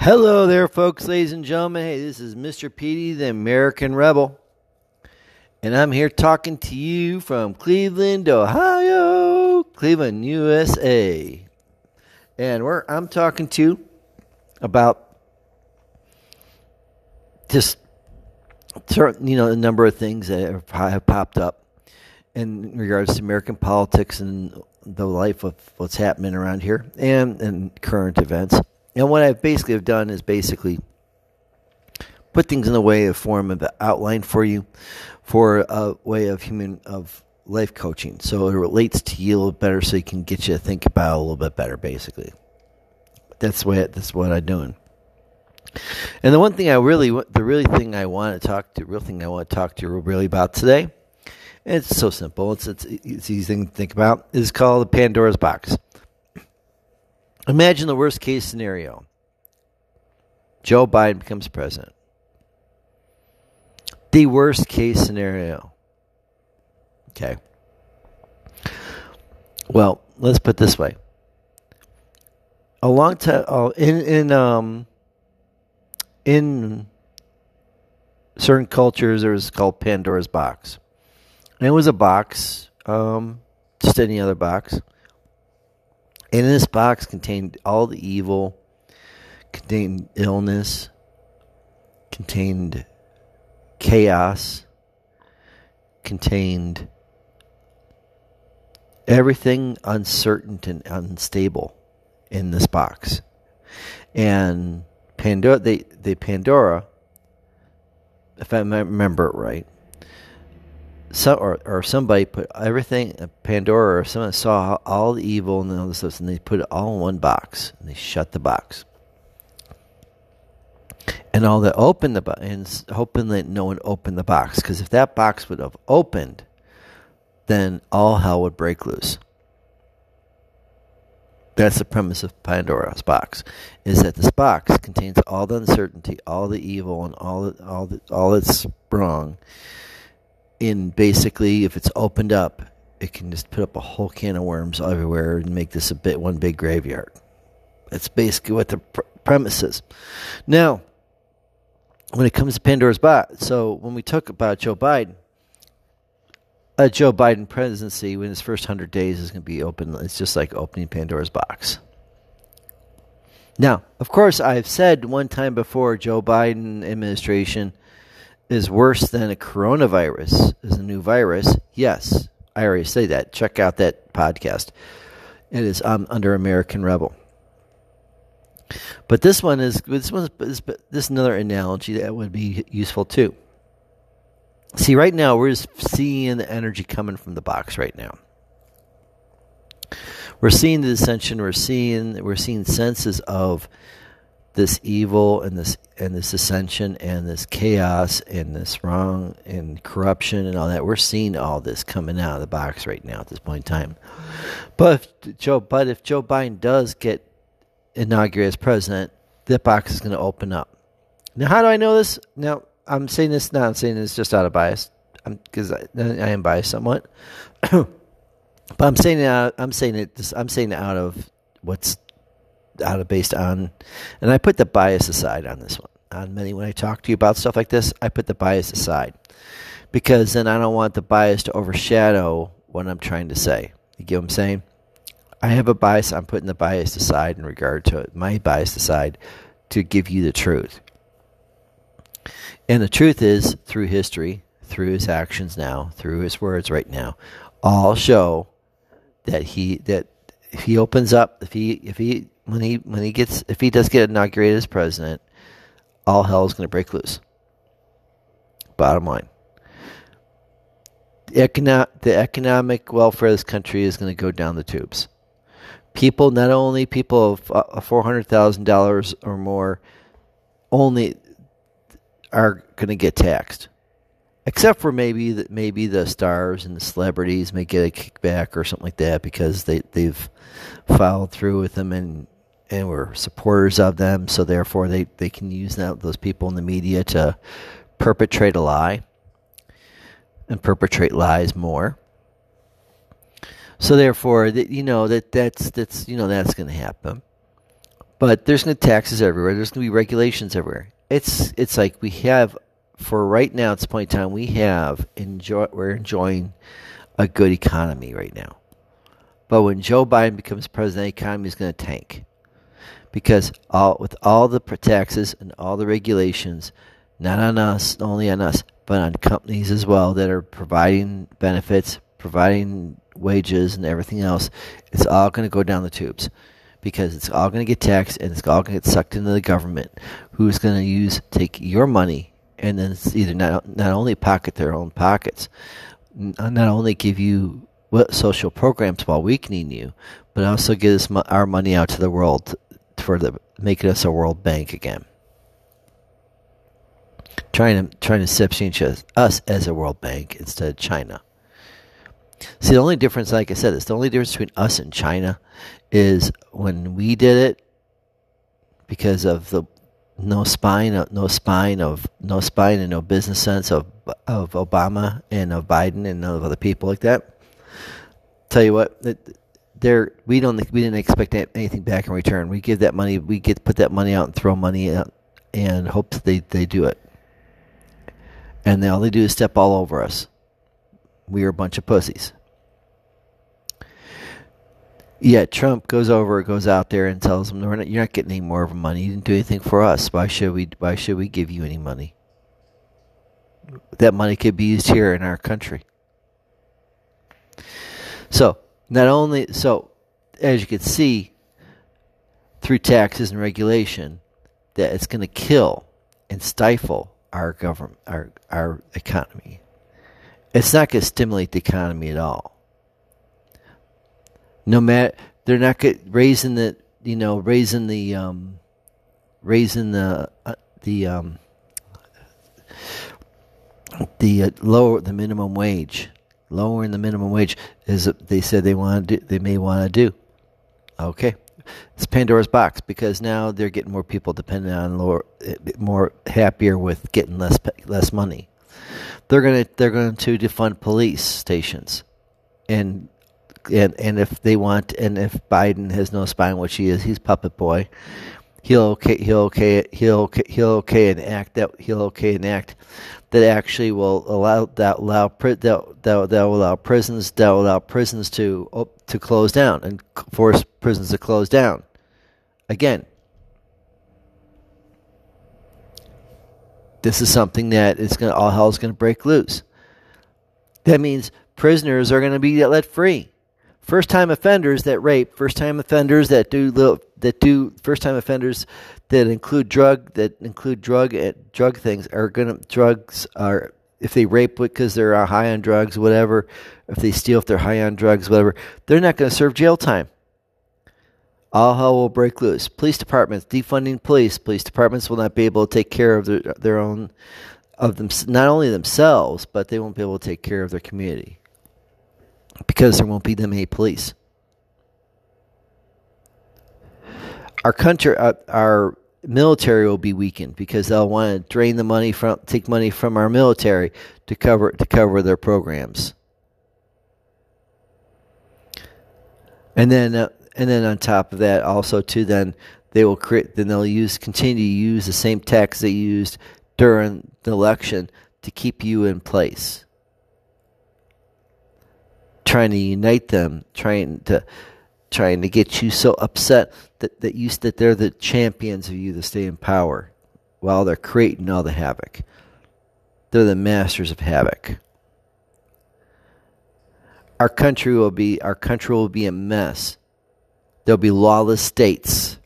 Hello there, folks, ladies and gentlemen. Hey, this is Mr. Petey, the American Rebel. And I'm here talking to you from Cleveland, Ohio, Cleveland, USA. And we're, I'm talking to about just certain, you know, a number of things that have popped up in regards to American politics and the life of what's happening around here and, and current events. And what I've basically have done is basically put things in the way of form of the outline for you for a way of human of life coaching. So it relates to you a little better so you can get you to think about a little bit better basically. That's what that's what I'm doing. And the one thing I really the really thing I want to talk to real thing I want to talk to you really about today it's so simple. It's, it's, it's easy to think about. Is called the Pandora's box. Imagine the worst case scenario Joe Biden becomes president. The worst case scenario. Okay. Well, let's put this way. A long time oh, in in um in certain cultures it was called Pandora's box. And it was a box, um, just any other box. And this box contained all the evil, contained illness, contained chaos, contained everything uncertain and unstable in this box. And Pandora, they, they Pandora, if I remember it right, so, or, or somebody put everything Pandora or someone saw all the evil and all this stuff, and they put it all in one box and they shut the box. And all that opened the box and hoping that no one opened the box because if that box would have opened, then all hell would break loose. That's the premise of Pandora's box, is that this box contains all the uncertainty, all the evil, and all the, all the, all that's wrong in basically if it's opened up, it can just put up a whole can of worms everywhere and make this a bit one big graveyard. That's basically what the pr- premise is. Now, when it comes to Pandora's box, so when we talk about Joe Biden, a Joe Biden presidency when his first hundred days is going to be open. It's just like opening Pandora's box. Now, of course, I've said one time before, Joe Biden administration is worse than a coronavirus, is a new virus, yes, I already say that. Check out that podcast. It is um, under American Rebel. But this one is this one is this is another analogy that would be useful too. See, right now we're just seeing the energy coming from the box right now. We're seeing the dissension. We're seeing we're seeing senses of this evil and this and this ascension and this chaos and this wrong and corruption and all that. We're seeing all this coming out of the box right now at this point in time. But if Joe, but if Joe Biden does get inaugurated as president, that box is going to open up. Now, how do I know this? Now, I'm saying this now. I'm saying this just out of bias, because I, I, am biased somewhat. but I'm saying it. I'm saying it. I'm saying it out of what's out of based on, and I put the bias aside on this one. On many, when I talk to you about stuff like this, I put the bias aside because then I don't want the bias to overshadow what I'm trying to say. You get what I'm saying? I have a bias. I'm putting the bias aside in regard to it, my bias aside to give you the truth. And the truth is, through history, through his actions now, through his words right now, all show that he that if he opens up, if he if he when he when he gets if he does get inaugurated as president, all hell is going to break loose. Bottom line. The, econo- the economic welfare of this country is going to go down the tubes. People, not only people of uh, four hundred thousand dollars or more, only are going to get taxed, except for maybe maybe the stars and the celebrities may get a kickback or something like that because they they've followed through with them and and we're supporters of them, so therefore they, they can use that, those people in the media to perpetrate a lie and perpetrate lies more. So therefore, that you know that that's that's you know that's going to happen. But there's going to be taxes everywhere. There's going to be regulations everywhere. It's it's like we have for right now at this point in time we have enjoy we're enjoying a good economy right now. But when Joe Biden becomes president, the economy is going to tank because all with all the taxes and all the regulations, not on us, only on us, but on companies as well that are providing benefits, providing wages, and everything else, it's all going to go down the tubes because it's all going to get taxed and it's all going to get sucked into the government, who's going to use take your money and then it's either not not only pocket their own pockets, uh, not only give you what social programs while weakening you, but also give us our money out to the world for the making us a world bank again. Trying to trying to substantiate us as a world bank instead of China. See, the only difference, like I said, is the only difference between us and China is when we did it because of the no spine, uh, no spine of no spine and no business sense of of Obama and of Biden and of other people like that. Tell you what, there we don't we didn't expect anything back in return. We give that money, we get put that money out and throw money out and hope they they do it. And they, all they do is step all over us. We are a bunch of pussies. Yeah, Trump goes over, goes out there, and tells them, "You're not getting any more of money. You didn't do anything for us. Why should we? Why should we give you any money? That money could be used here in our country." So, not only so, as you can see, through taxes and regulation, that it's going to kill and stifle our government, our our economy. It's not going to stimulate the economy at all no matter they're not get, raising the you know raising the um, raising the uh, the um, the uh, lower the minimum wage lowering the minimum wage is they said they want to do, they may want to do. Okay. It's Pandora's box because now they're getting more people dependent on lower eh, more happier with getting less less money. They're going to they're going to defund police stations. And and and if they want, and if Biden has no spine, which he is, he's puppet boy. He'll okay, he'll okay, he'll okay, he'll okay an act that he'll okay an act that actually will allow that allow that that, that will allow prisons that will allow prisons to to close down and force prisons to close down. Again, this is something that is going to all hell's going to break loose. That means prisoners are going to be let free first time offenders that rape, first time offenders that do that do first time offenders that include drug that include drug uh, drug things are gonna drugs are if they rape because they're high on drugs, whatever. If they steal, if they're high on drugs, whatever, they're not going to serve jail time. All hell will break loose. Police departments defunding police. Police departments will not be able to take care of their their own of them, not only themselves, but they won't be able to take care of their community because there won't be that many police. Our country, uh, our military will be weakened because they'll want to drain the money from, take money from our military to cover to cover their programs. And then, uh, and then on top of that, also too, then they will create, then they'll use continue to use the same tax they used during the election to keep you in place trying to unite them, trying to trying to get you so upset that, that you that they're the champions of you to stay in power while they're creating all the havoc. They're the masters of havoc. Our country will be our country will be a mess. There'll be lawless states.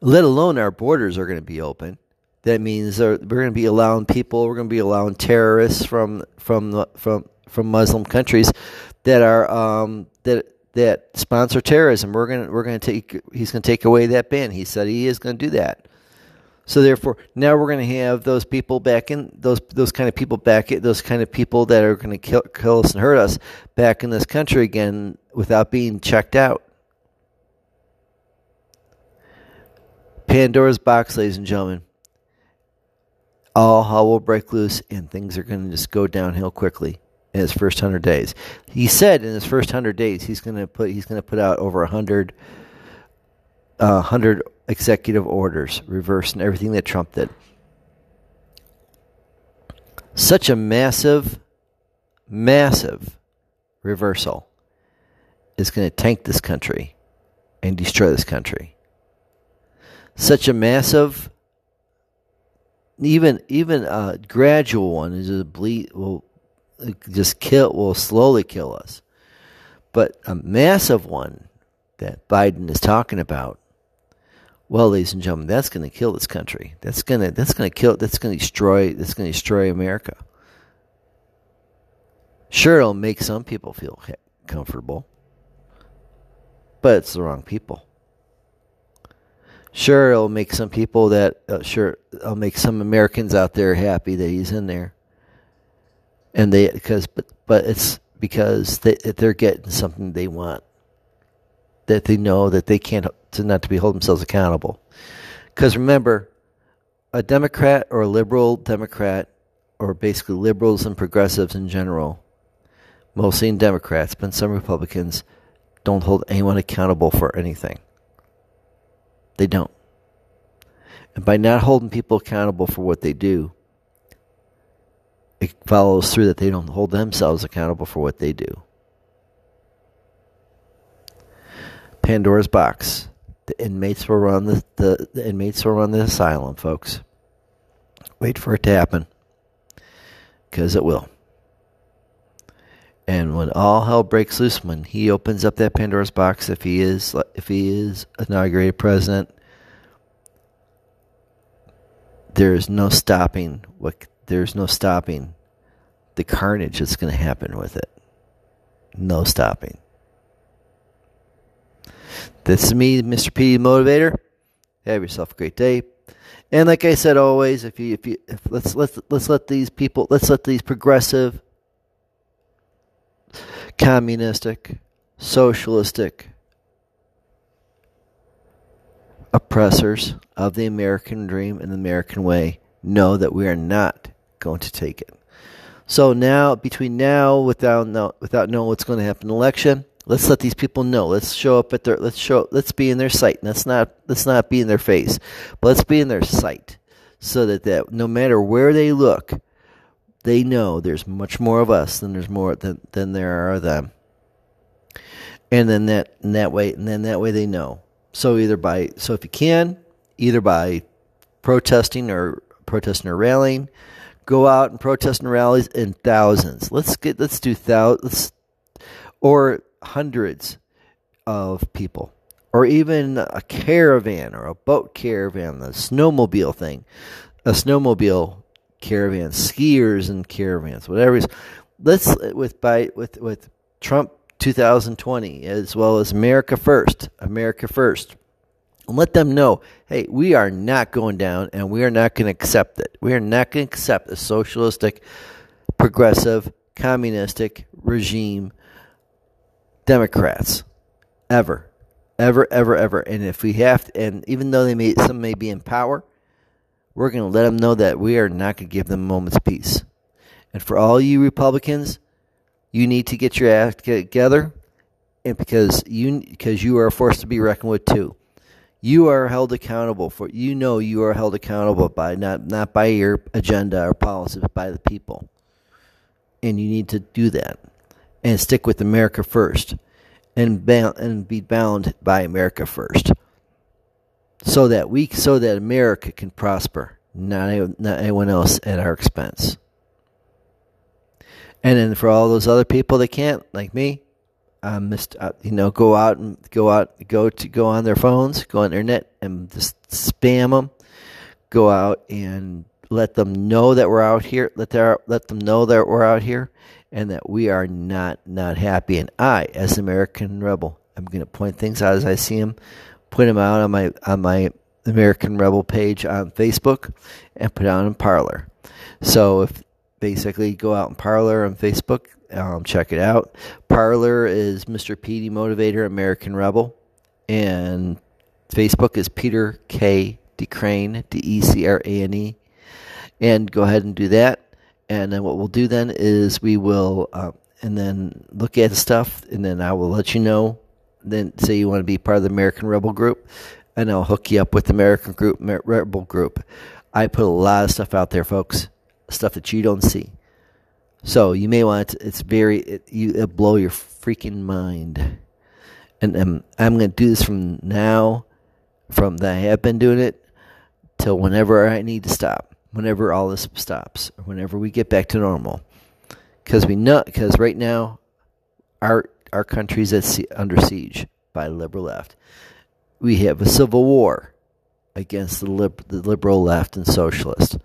Let alone our borders are going to be open. That means we're going to be allowing people. We're going to be allowing terrorists from from from from Muslim countries that are um, that that sponsor terrorism. We're gonna we're gonna take he's gonna take away that ban. He said he is gonna do that. So therefore, now we're going to have those people back in those those kind of people back those kind of people that are going to kill, kill us and hurt us back in this country again without being checked out. Pandora's box, ladies and gentlemen. All hell will break loose, and things are going to just go downhill quickly in his first hundred days. He said in his first hundred days he's going to put he's going to put out over a hundred uh, hundred executive orders, reversing everything that Trump did. Such a massive, massive reversal is going to tank this country and destroy this country. Such a massive, even even a gradual one is a bleed will just kill will slowly kill us. But a massive one that Biden is talking about, well, ladies and gentlemen, that's going to kill this country. That's going to that's going to kill. That's going to destroy. That's going to destroy America. Sure, it'll make some people feel comfortable, but it's the wrong people. Sure, it'll make some people that uh, sure it'll make some Americans out there happy that he's in there, and they because but but it's because they they're getting something they want that they know that they can't to not to be hold themselves accountable. Because remember, a Democrat or a liberal Democrat, or basically liberals and progressives in general, mostly in Democrats, but some Republicans, don't hold anyone accountable for anything. They don't. And by not holding people accountable for what they do, it follows through that they don't hold themselves accountable for what they do. Pandora's box. The inmates will run the, the, the inmates will run the asylum, folks. Wait for it to happen. Because it will. And when all hell breaks loose, when he opens up that Pandora's box, if he is if he is inaugurated president, there is no stopping what there's no stopping the carnage that's going to happen with it. No stopping. This is me, Mr. P Motivator. Have yourself a great day. And like I said always, if you if you if let's let's let's let these people let's let these progressive communistic, socialistic oppressors of the American dream and the American way know that we are not going to take it. So now, between now, without without knowing what's going to happen in the election, let's let these people know. Let's show up at their let's show let's be in their sight. Let's not let's not be in their face, but let's be in their sight, so that that no matter where they look, they know there's much more of us than there's more than than there are them. And then that and that way and then that way they know. So either by so if you can, either by protesting or protesting or rallying, go out and protest and rallies in thousands. Let's get let's do thousands or hundreds of people. Or even a caravan or a boat caravan, the snowmobile thing. A snowmobile caravan, skiers and caravans, whatever it is. Let's with by with with Trump 2020 as well as America First, America First. And let them know, hey, we are not going down and we are not going to accept it. We are not going to accept a socialistic, progressive, communistic regime Democrats ever. Ever, ever, ever. And if we have to, and even though they may some may be in power, we're going to let them know that we are not going to give them a moment's peace. And for all you Republicans, you need to get your act together, and because you because you are a force to be reckoned with too. You are held accountable for. You know you are held accountable by not not by your agenda or policy, but by the people. And you need to do that, and stick with America first, and and be bound by America first so that we so that America can prosper, not not anyone else at our expense. And then for all those other people that can't, like me, um, missed, uh, you know, go out and go out, go to go on their phones, go on the internet, and just spam them. Go out and let them know that we're out here. Let their let them know that we're out here, and that we are not not happy. And I, as an American rebel, I'm going to point things out as I see them put them out on my on my American Rebel page on Facebook and put on in Parler. So if basically go out in Parler on Facebook, um, check it out. Parler is Mr. PD Motivator American Rebel, and Facebook is Peter K. DeCrane D E C R A N E, and go ahead and do that. And then what we'll do then is we will, uh, and then look at the stuff, and then I will let you know then say you want to be part of the American Rebel group, and I'll hook you up with American Group, Rebel Group. I put a lot of stuff out there, folks, stuff that you don't see. So you may want to, it's very, it, you, it'll blow your freaking mind. And um, I'm going to do this from now, from that I have been doing it, till whenever I need to stop, whenever all this stops, or whenever we get back to normal. Because we know, because right now, our our country's at under siege by the liberal left. We have a civil war against the, lib- the liberal left and socialist.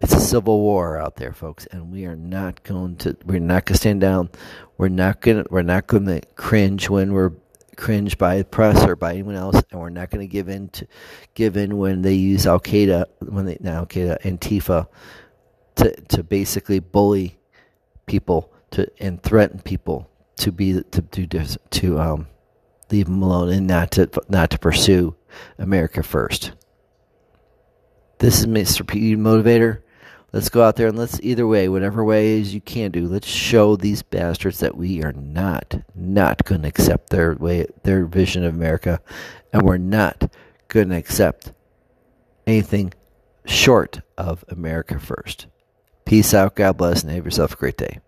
It's a civil war out there, folks, and we are not going to. We're not going to stand down. We're not going. to We're not going to cringe when we're cringed by the press or by anyone else, and we're not going to give in to give in when they use Al Qaeda, when they now Al Qaeda, Antifa, to to basically bully people to and threaten people to be to do to, to um leave them alone and not to not to pursue America first. This is Mr. P Motivator. Let's go out there and let's either way, whatever ways you can do, let's show these bastards that we are not not going to accept their way their vision of America and we're not going to accept anything short of America first. Peace out. God bless and have yourself a great day.